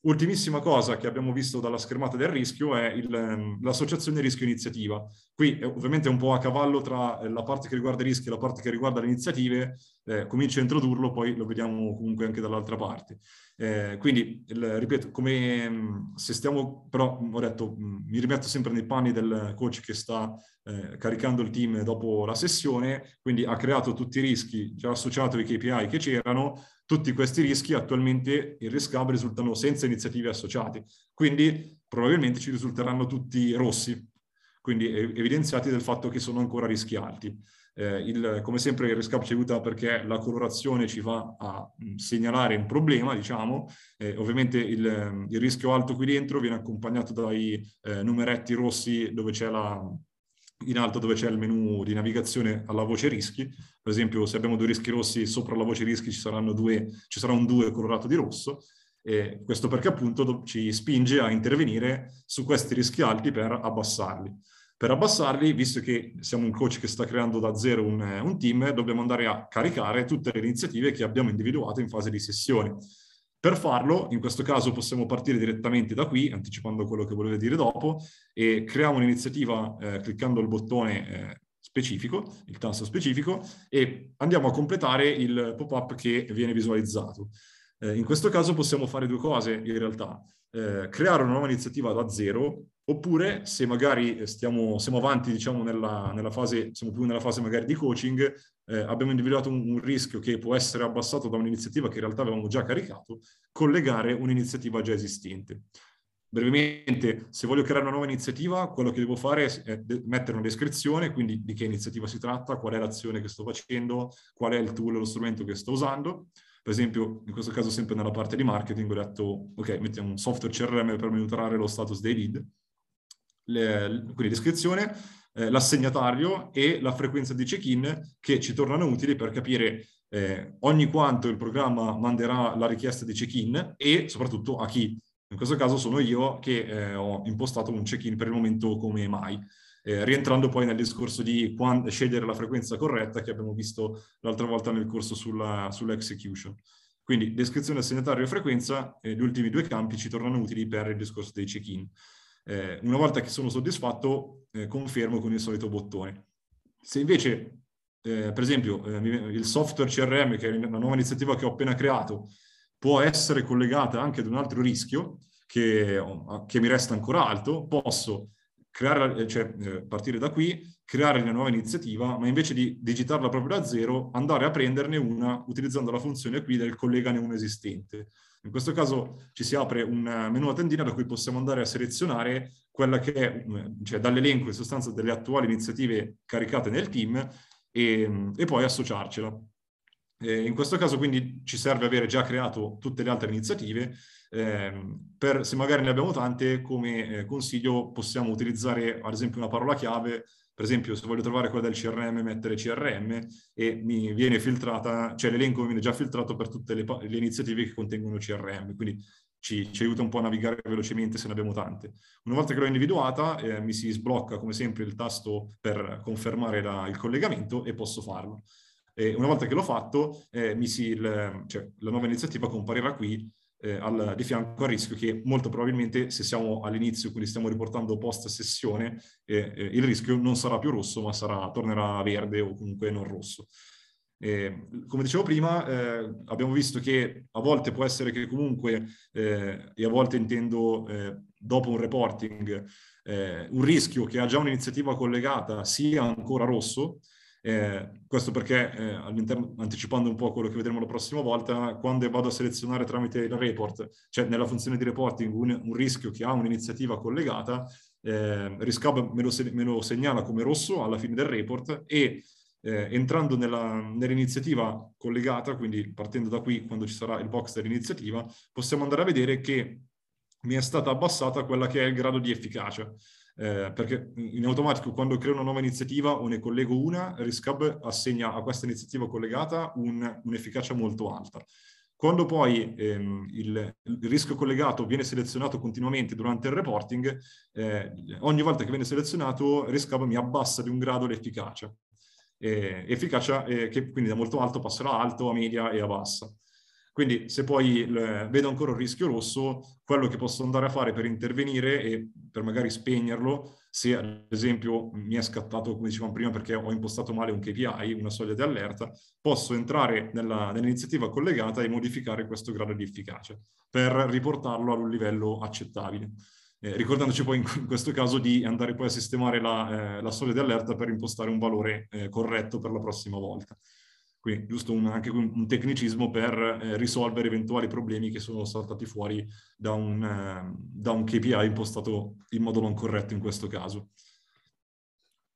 Ultimissima cosa che abbiamo visto dalla schermata del rischio è il, ehm, l'associazione rischio-iniziativa. Qui ovviamente è un po' a cavallo tra eh, la parte che riguarda i rischi e la parte che riguarda le iniziative, eh, comincio a introdurlo, poi lo vediamo comunque anche dall'altra parte. Eh, quindi, il, ripeto, come mm, se stiamo, però ho detto, mi rimetto sempre nei panni del coach che sta eh, caricando il team dopo la sessione, quindi ha creato tutti i rischi già associati ai KPI che c'erano, Tutti questi rischi attualmente in Risk risultano senza iniziative associate, quindi probabilmente ci risulteranno tutti rossi, quindi evidenziati del fatto che sono ancora rischi alti. Eh, il, come sempre il Risk ci aiuta perché la colorazione ci va a mh, segnalare un problema, diciamo, eh, ovviamente il, il, rischio alto qui dentro viene accompagnato dai eh, numeretti rossi dove c'è la, in alto dove c'è il menu di navigazione alla voce rischi. Per esempio, se abbiamo due rischi rossi, sopra la voce rischi ci, due, ci sarà un 2 colorato di rosso. E questo perché appunto ci spinge a intervenire su questi rischi alti per abbassarli. Per abbassarli, visto che siamo un coach che sta creando da zero un, un team, dobbiamo andare a caricare tutte le iniziative che abbiamo individuato in fase di sessione. Per farlo, in questo caso possiamo partire direttamente da qui, anticipando quello che volete dire dopo, e creiamo un'iniziativa eh, cliccando il bottone eh, specifico, il tasto specifico, e andiamo a completare il pop-up che viene visualizzato. Eh, in questo caso possiamo fare due cose in realtà. Eh, creare una nuova iniziativa da zero, oppure se magari stiamo, siamo avanti, diciamo, nella, nella, fase, siamo più nella fase magari di coaching, eh, abbiamo individuato un, un, rischio che può essere abbassato da un'iniziativa che in realtà avevamo già caricato, collegare un'iniziativa già esistente. Brevemente, se voglio creare una nuova iniziativa, quello che devo fare è mettere una descrizione, quindi di che iniziativa si tratta, qual è l'azione che sto facendo, qual è il tool, lo strumento che sto usando. Per esempio, in questo caso sempre nella parte di marketing ho detto, ok, mettiamo un software CRM per monitorare lo status dei lead. Le, quindi descrizione, eh, l'assegnatario e la frequenza di check-in che ci tornano utili per capire eh, ogni quanto il programma manderà la richiesta di check-in e soprattutto a chi. In questo caso sono io che eh, ho impostato un check-in per il momento come mai, eh, rientrando poi nel discorso di quando, scegliere la frequenza corretta che abbiamo visto l'altra volta nel corso sulla, sull'execution. Quindi descrizione assegnatario e frequenza, eh, gli ultimi due campi ci tornano utili per il discorso dei check-in. Eh, una volta che sono soddisfatto, eh, confermo con il solito bottone. Se invece, eh, per esempio, il software CRM, che è una nuova iniziativa che ho appena creato, può essere collegata anche ad un altro rischio che, che mi resta ancora alto, posso creare, eh, cioè, eh, partire da qui, creare una nuova iniziativa, ma invece di digitarla proprio da zero, andare a prenderne una utilizzando la funzione qui del collegane un esistente. In questo caso ci si apre un menu a tendina da cui possiamo andare a selezionare quella che è, cioè dall'elenco in sostanza delle attuali iniziative caricate nel team e, e poi associarcela. E in questo caso quindi ci serve avere già creato tutte le altre iniziative. Eh, per, se magari ne abbiamo tante, come eh, consiglio possiamo utilizzare ad esempio una parola chiave per esempio, se voglio trovare quella del CRM, mettere CRM e mi viene filtrata, cioè l'elenco mi viene già filtrato per tutte le, le iniziative che contengono CRM, quindi ci, ci, aiuta un po' a navigare velocemente se ne abbiamo tante. Una volta che l'ho individuata, eh, mi si sblocca come sempre il tasto per confermare la, il collegamento e posso farlo. E una volta che l'ho fatto, eh, si, il, cioè, la nuova iniziativa comparirà qui eh, al, di fianco al rischio che molto probabilmente se siamo all'inizio, quindi stiamo riportando post sessione, eh, eh, il rischio non sarà più rosso, ma sarà, tornerà verde o comunque non rosso. Eh, come dicevo prima, eh, abbiamo visto che a volte può essere che comunque, eh, e a volte intendo eh, dopo un reporting, eh, un rischio che ha già un'iniziativa collegata sia ancora rosso, eh, questo perché, eh, anticipando un po' quello che vedremo la prossima volta, quando vado a selezionare tramite il report, cioè nella funzione di reporting, un, un rischio che ha un'iniziativa collegata, eh, Riscab me lo, me lo, segnala come rosso alla fine del report e eh, entrando nella, nell'iniziativa collegata, quindi partendo da qui, quando ci sarà il box dell'iniziativa, possiamo andare a vedere che mi è stata abbassata quella che è il grado di efficacia eh, perché in automatico quando creo una nuova iniziativa o ne collego una, Riscab assegna a questa iniziativa collegata un, un'efficacia molto alta. Quando poi ehm, il, il, rischio collegato viene selezionato continuamente durante il reporting, eh, ogni volta che viene selezionato Riscab mi abbassa di un grado l'efficacia. Eh, efficacia eh, che quindi da molto alto passerà a alto, a media e a bassa. Quindi se poi il, vedo ancora un rischio rosso, quello che posso andare a fare per intervenire e per magari spegnerlo, se ad esempio mi è scattato, come dicevamo prima, perché ho impostato male un KPI, una soglia di allerta, posso entrare nella, nell'iniziativa collegata e modificare questo grado di efficacia per riportarlo a un livello accettabile. Eh, ricordandoci poi in, in, questo caso di andare poi a sistemare la, eh, la soglia di allerta per impostare un valore eh, corretto per la prossima volta. Quindi giusto un, anche un, un tecnicismo per eh, risolvere eventuali problemi che sono saltati fuori da un, eh, da un KPI impostato in modo non corretto in questo caso.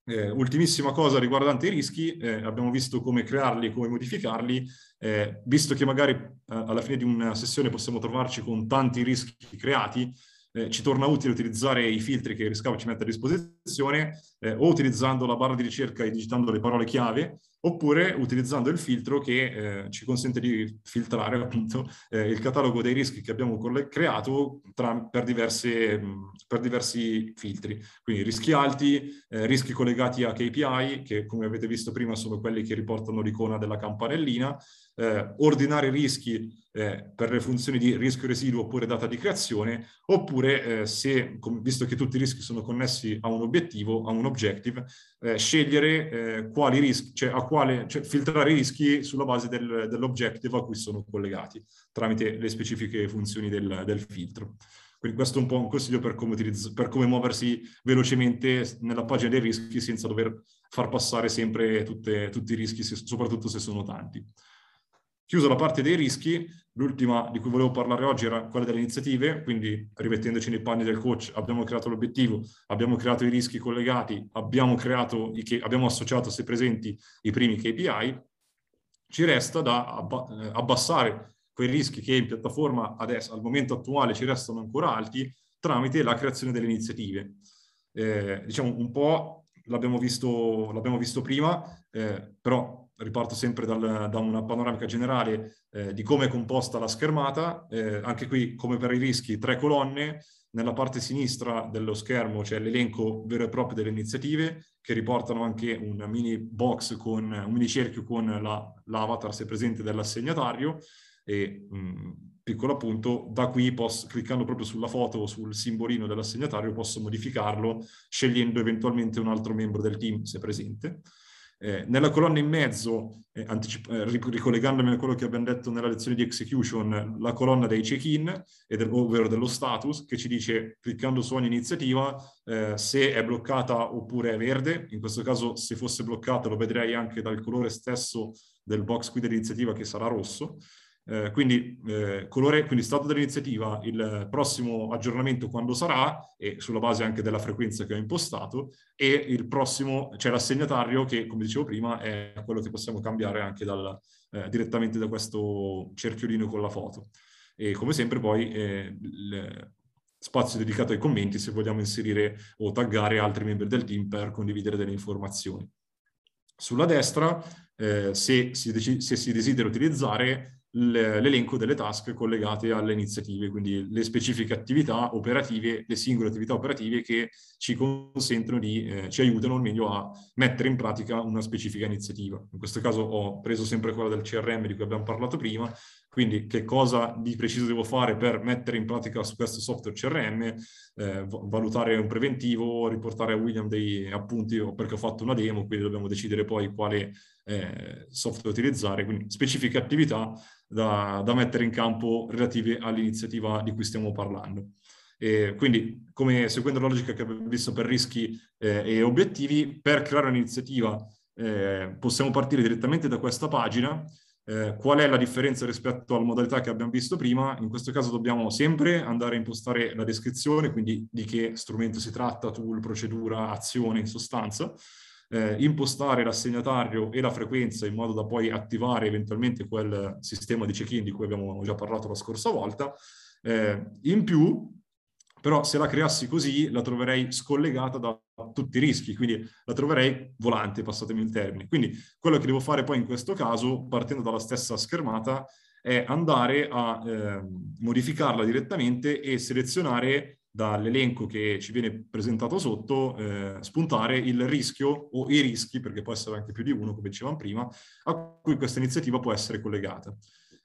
Eh, ultimissima cosa riguardante i rischi, eh, abbiamo visto come crearli e come modificarli, eh, visto che magari eh, alla fine di una sessione possiamo trovarci con tanti rischi creati, eh, ci torna utile utilizzare i filtri che Riscavo ci mette a disposizione eh, o utilizzando la barra di ricerca e digitando le parole chiave oppure utilizzando il filtro che eh, ci consente di filtrare appunto eh, il catalogo dei rischi che abbiamo creato tra, per, diverse, per, diversi filtri. Quindi rischi alti, eh, rischi collegati a KPI, che come avete visto prima sono quelli che riportano l'icona della campanellina, eh, ordinare rischi eh, per le funzioni di rischio residuo oppure data di creazione, oppure eh, se, visto che tutti i rischi sono connessi a un obiettivo, a un objective, scegliere quali rischi, cioè, a quale, cioè filtrare i rischi sulla base del, dell'objective a cui sono collegati, tramite le specifiche funzioni del, del filtro. Quindi questo è un po' un consiglio per come, utilizz- per come muoversi velocemente nella pagina dei rischi senza dover far passare sempre tutte, tutti i rischi, se, soprattutto se sono tanti. Chiusa la parte dei rischi, l'ultima di cui volevo parlare oggi era quella delle iniziative, quindi rimettendoci nei panni del coach, abbiamo creato l'obiettivo, abbiamo creato i rischi collegati, abbiamo, creato abbiamo associato, se presenti, i primi KPI, ci resta da eh, abbassare quei rischi che in piattaforma adesso, al momento attuale ci restano ancora alti tramite la creazione delle iniziative. Eh, diciamo un po' l'abbiamo visto, l'abbiamo visto prima, eh, però riparto sempre dal, da una panoramica generale eh, di come è composta la schermata, eh, anche qui come per i rischi tre colonne, nella parte sinistra dello schermo c'è l'elenco vero e proprio delle iniziative che riportano anche un mini box con un mini cerchio con la, l'avatar se presente dell'assegnatario. E mh, mm, piccolo appunto, da qui posso, cliccando proprio sulla foto o sul simbolino dell'assegnatario posso modificarlo scegliendo eventualmente un altro membro del team se presente. Eh, nella colonna in mezzo, eh, anticip- eh, ricollegandomi a quello che abbiamo detto nella lezione di execution, la colonna dei check-in, del, ovvero dello status, che ci dice, cliccando su ogni iniziativa, eh, se è bloccata oppure è verde. In questo caso, se fosse bloccata, lo vedrei anche dal colore stesso del box qui dell'iniziativa, che sarà rosso. Eh, quindi, eh, colore, quindi stato dell'iniziativa, il prossimo aggiornamento quando sarà e sulla base anche della frequenza che ho impostato e il prossimo, cioè l'assegnatario che come dicevo prima è quello che possiamo cambiare anche dal, eh, direttamente da questo cerchiolino con la foto. E come sempre poi eh, il spazio dedicato ai commenti se vogliamo inserire o taggare altri membri del team per condividere delle informazioni. Sulla destra, eh, se, si se si desidera utilizzare l'elenco delle task collegate alle iniziative, quindi le specifiche attività operative, le singole attività operative che ci consentono di, eh, ci aiutano al meglio a mettere in pratica una specifica iniziativa. In questo caso ho preso sempre quella del CRM di cui abbiamo parlato prima, quindi che cosa di preciso devo fare per mettere in pratica su questo software CRM, eh, valutare un preventivo, riportare a William dei appunti perché ho fatto una demo, quindi dobbiamo decidere poi quale eh, software utilizzare, quindi specifiche attività da, da mettere in campo relative all'iniziativa di cui stiamo parlando. E quindi, come seguendo la logica che abbiamo visto per rischi eh, e obiettivi, per creare un'iniziativa eh, possiamo partire direttamente da questa pagina eh, qual è la differenza rispetto alla modalità che abbiamo visto prima? In questo caso dobbiamo sempre andare a impostare la descrizione, quindi di che strumento si tratta, tool, procedura, azione in sostanza, eh, impostare l'assegnatario e la frequenza in modo da poi attivare eventualmente quel sistema di check-in di cui abbiamo già parlato la scorsa volta. Eh, in più, però se la creassi così la troverei scollegata da tutti i rischi, quindi la troverei volante, passatemi il termine. Quindi quello che devo fare poi in questo caso, partendo dalla stessa schermata, è andare a eh, modificarla direttamente e selezionare dall'elenco che ci viene presentato sotto, eh, spuntare il rischio o i rischi, perché può essere anche più di uno, come dicevamo prima, a cui questa iniziativa può essere collegata.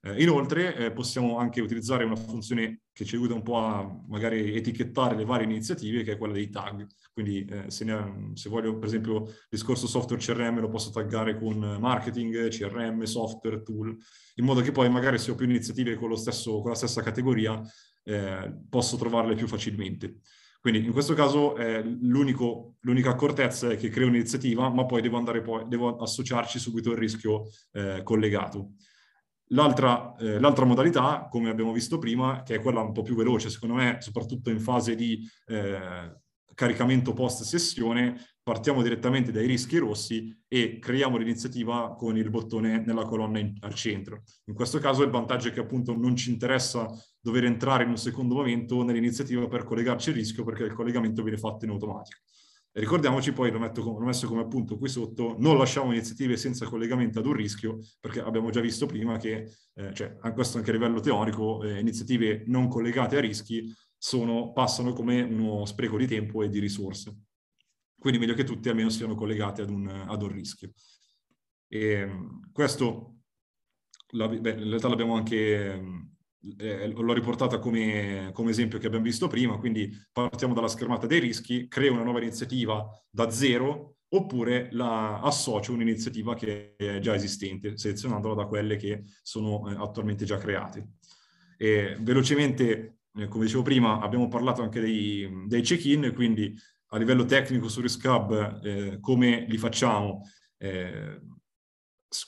Eh, inoltre eh, possiamo anche utilizzare una funzione che ci aiuta un po' a magari etichettare le varie iniziative, che è quella dei tag. Quindi eh, se, ne, se, voglio, per esempio, il discorso software CRM lo posso taggare con marketing, CRM, software, tool, in modo che poi magari se ho più iniziative con, stesso, con la stessa categoria eh, posso trovarle più facilmente. Quindi in questo caso eh, l'unica accortezza è che creo un'iniziativa, ma poi devo, poi, devo associarci subito il rischio eh, collegato. L'altra, eh, l'altra, modalità, come abbiamo visto prima, che è quella un po' più veloce, secondo me, soprattutto in fase di eh, caricamento post sessione, partiamo direttamente dai rischi rossi e creiamo l'iniziativa con il bottone nella colonna in, al centro. In questo caso il vantaggio è che appunto non ci interessa dover entrare in un secondo momento nell'iniziativa per collegarci al rischio perché il collegamento viene fatto in automatico. Ricordiamoci poi, l'ho, metto, l'ho messo come appunto qui sotto, non lasciamo iniziative senza collegamento ad un rischio, perché abbiamo già visto prima che, eh, cioè, questo anche a livello teorico, eh, iniziative non collegate a rischi sono, passano come uno spreco di tempo e di risorse. Quindi meglio che tutti almeno siano collegati ad un, ad un rischio. E questo, la, beh, in realtà l'abbiamo anche eh, l'ho riportata come, come, esempio che abbiamo visto prima, quindi partiamo dalla schermata dei rischi, creo una nuova iniziativa da zero oppure la associo a un'iniziativa che è già esistente, selezionandola da quelle che sono eh, attualmente già create. E velocemente, eh, come dicevo prima, abbiamo parlato anche dei, dei check-in, quindi a livello tecnico su Risk Hub eh, come li facciamo?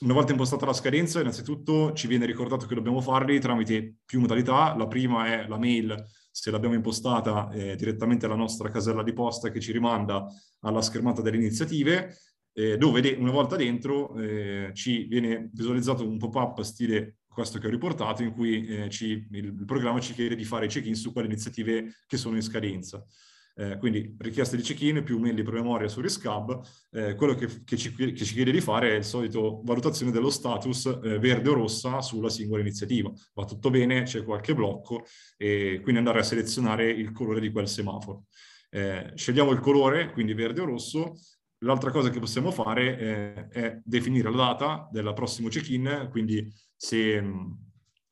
Una volta impostata la scadenza, innanzitutto ci viene ricordato che dobbiamo farli tramite più modalità. La prima è la mail, se l'abbiamo impostata eh, direttamente alla nostra casella di posta che ci rimanda alla schermata delle iniziative, eh, dove de- una volta dentro eh, ci viene visualizzato un pop-up stile questo che ho riportato, in cui eh, ci, il, il programma ci chiede di fare check-in su quelle iniziative che sono in scadenza. Eh, quindi richieste di check-in più mail di promemoria su Riscab, eh, quello che, che, ci, che, ci, chiede di fare è il solito valutazione dello status eh, verde o rossa sulla singola iniziativa. Va tutto bene, c'è qualche blocco e quindi andare a selezionare il colore di quel semaforo. Eh, scegliamo il colore, quindi verde o rosso, L'altra cosa che possiamo fare eh, è definire la data del prossimo check-in, quindi se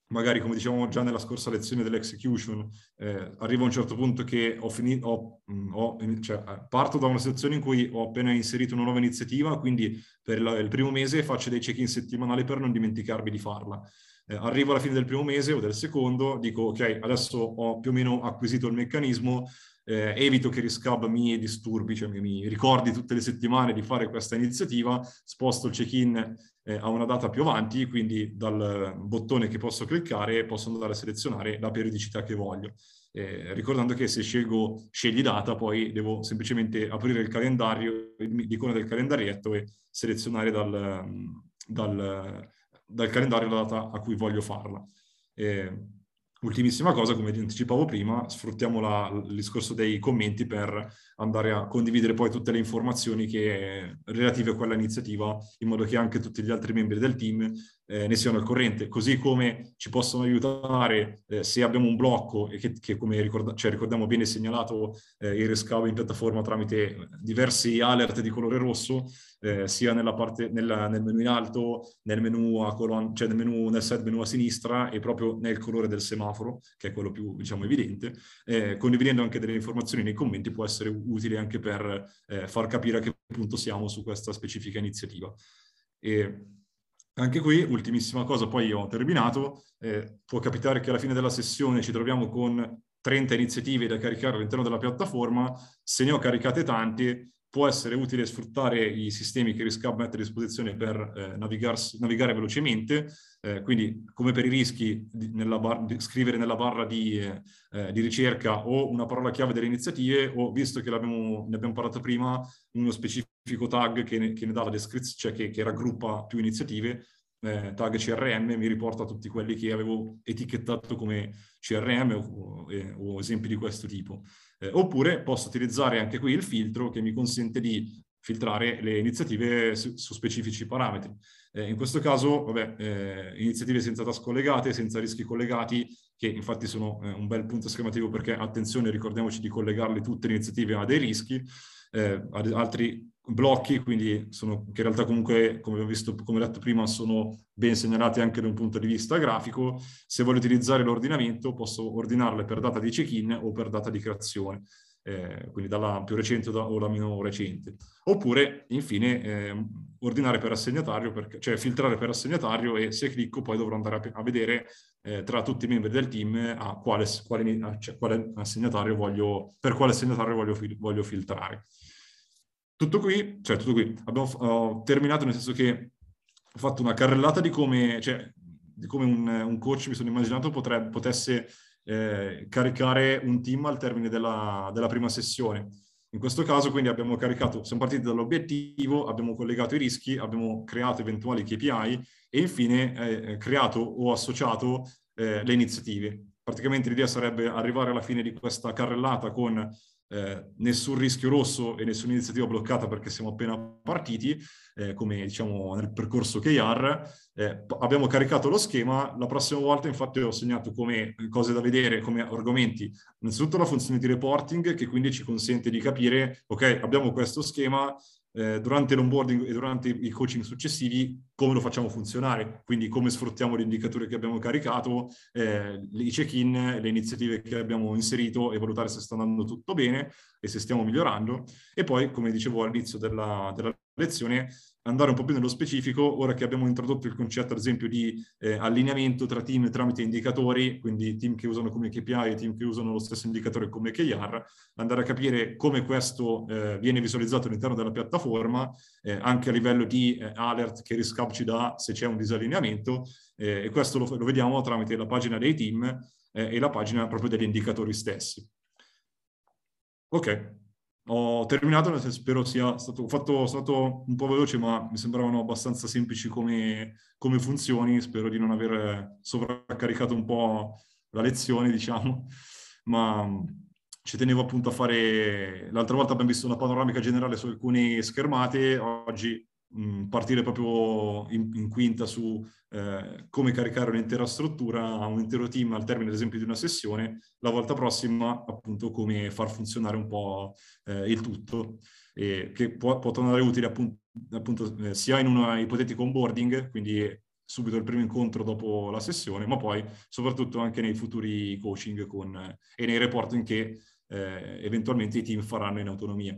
magari come dicevamo già nella scorsa lezione dell'execution, eh, arrivo a un certo punto che ho finito, ho, mm, ho, cioè, eh, parto da una situazione in cui ho appena inserito una nuova iniziativa, quindi per la, il primo mese faccio dei check-in settimanali per non dimenticarmi di farla. Eh, arrivo alla fine del primo mese o del secondo, dico ok, adesso ho più o meno acquisito il meccanismo, eh, evito che Riscab mi disturbi, cioè mi, ricordi tutte le settimane di fare questa iniziativa, sposto il check-in eh, a una data più avanti, quindi dal bottone che posso cliccare posso andare a selezionare la periodicità che voglio. Eh, ricordando che se scelgo scegli data, poi devo semplicemente aprire il calendario, l'icona del calendarietto e selezionare dal, dal, dal, calendario la data a cui voglio farla. Eh, Ultimissima cosa, come anticipavo prima, sfruttiamo la, il discorso dei commenti per andare a condividere poi tutte le informazioni che, relative a quella iniziativa, in modo che anche tutti gli altri membri del team eh, ne siano al corrente, così come ci possono aiutare eh, se abbiamo un blocco e che, che come ricorda, cioè, ricordiamo bene segnalato eh, il riscavo in piattaforma tramite diversi alert di colore rosso, eh, sia nella parte, nella, nel menu in alto, nel menu, a colon, cioè nel, menu, nel set menu a sinistra e proprio nel colore del semaforo, che è quello più diciamo, evidente, eh, condividendo anche delle informazioni nei commenti può essere utile anche per eh, far capire a che punto siamo su questa specifica iniziativa. E, anche qui, ultimissima cosa, poi ho terminato, eh, può capitare che alla fine della sessione ci troviamo con 30 iniziative da caricare all'interno della piattaforma, se ne ho caricate tante, può essere utile sfruttare i sistemi che Riscab mette a disposizione per eh, navigare velocemente, eh, quindi come per i rischi di, nella bar, di scrivere nella barra di, eh, di, ricerca o una parola chiave delle iniziative o visto che ne abbiamo parlato prima, uno specifico tag che ne, che ne dà la descrizione, cioè che, che raggruppa più iniziative, eh, tag CRM mi riporta tutti quelli che avevo etichettato come CRM o, o esempi di questo tipo. Eh, oppure posso utilizzare anche qui il filtro che mi consente di filtrare le iniziative su, su specifici parametri. Eh, in questo caso, vabbè, eh, iniziative senza task collegate, senza rischi collegati, che infatti sono eh, un bel punto schematico perché, attenzione, ricordiamoci di collegarle tutte le iniziative a dei rischi, eh, ad altri blocchi, quindi sono, che in realtà comunque, come ho visto, come detto prima, sono ben segnalati anche da un punto di vista grafico. Se voglio utilizzare l'ordinamento, posso ordinarle per data di check-in o per data di creazione. Eh, quindi dalla più recente o la meno recente. Oppure, infine, eh, ordinare per assegnatario, per, cioè filtrare per assegnatario e se clicco poi dovrò andare a, a vedere eh, tra tutti i membri del team a quale, quale, cioè, quale assegnatario voglio, per quale assegnatario voglio, voglio filtrare. Tutto qui, cioè tutto qui, abbiamo terminato nel senso che ho fatto una carrellata di come, cioè, di come un, un, coach mi sono immaginato potrebbe, potesse eh, caricare un team al termine della, della, prima sessione. In questo caso quindi abbiamo caricato, siamo partiti dall'obiettivo, abbiamo collegato i rischi, abbiamo creato eventuali KPI e infine eh, creato o associato eh, le iniziative. Praticamente l'idea sarebbe arrivare alla fine di questa carrellata con eh, nessun rischio rosso e nessuna iniziativa bloccata perché siamo appena partiti, eh, come diciamo nel percorso KR. Eh, abbiamo caricato lo schema, la prossima volta infatti ho segnato come cose da vedere, come argomenti, innanzitutto la funzione di reporting che quindi ci consente di capire, ok, abbiamo questo schema, eh, durante l'onboarding e durante i coaching successivi come lo facciamo funzionare, quindi come sfruttiamo l'indicatore che abbiamo caricato, eh, i check-in, le iniziative che abbiamo inserito e valutare se sta andando tutto bene e se stiamo migliorando. E poi, come dicevo all'inizio della, della lezione, andare un po' più nello specifico, ora che abbiamo introdotto il concetto, ad esempio, di eh, allineamento tra team tramite indicatori, quindi team che usano come KPI e team che usano lo stesso indicatore come KR, andare a capire come questo eh, viene visualizzato all'interno della piattaforma, eh, anche a livello di eh, alert che Riscap ci dà se c'è un disallineamento, eh, e questo lo, lo, vediamo tramite la pagina dei team eh, e la pagina proprio degli indicatori stessi. Ok, ho terminato, spero sia stato, fatto, stato un po' veloce, ma mi sembravano abbastanza semplici come, come funzioni. Spero di non aver sovraccaricato un po' la lezione, diciamo, ma ci tenevo appunto a fare... L'altra volta abbiamo visto una panoramica generale su alcune schermate, oggi partire proprio in, in quinta su eh, come caricare un'intera struttura a un intero team al termine, ad esempio, di una sessione, la volta prossima, appunto, come far funzionare un po' eh, il tutto, e che può, può tornare utile appunto, appunto eh, sia in un ipotetico onboarding, quindi subito il primo incontro dopo la sessione, ma poi soprattutto anche nei futuri coaching con, e nei reporting che eh, eventualmente i team faranno in autonomia.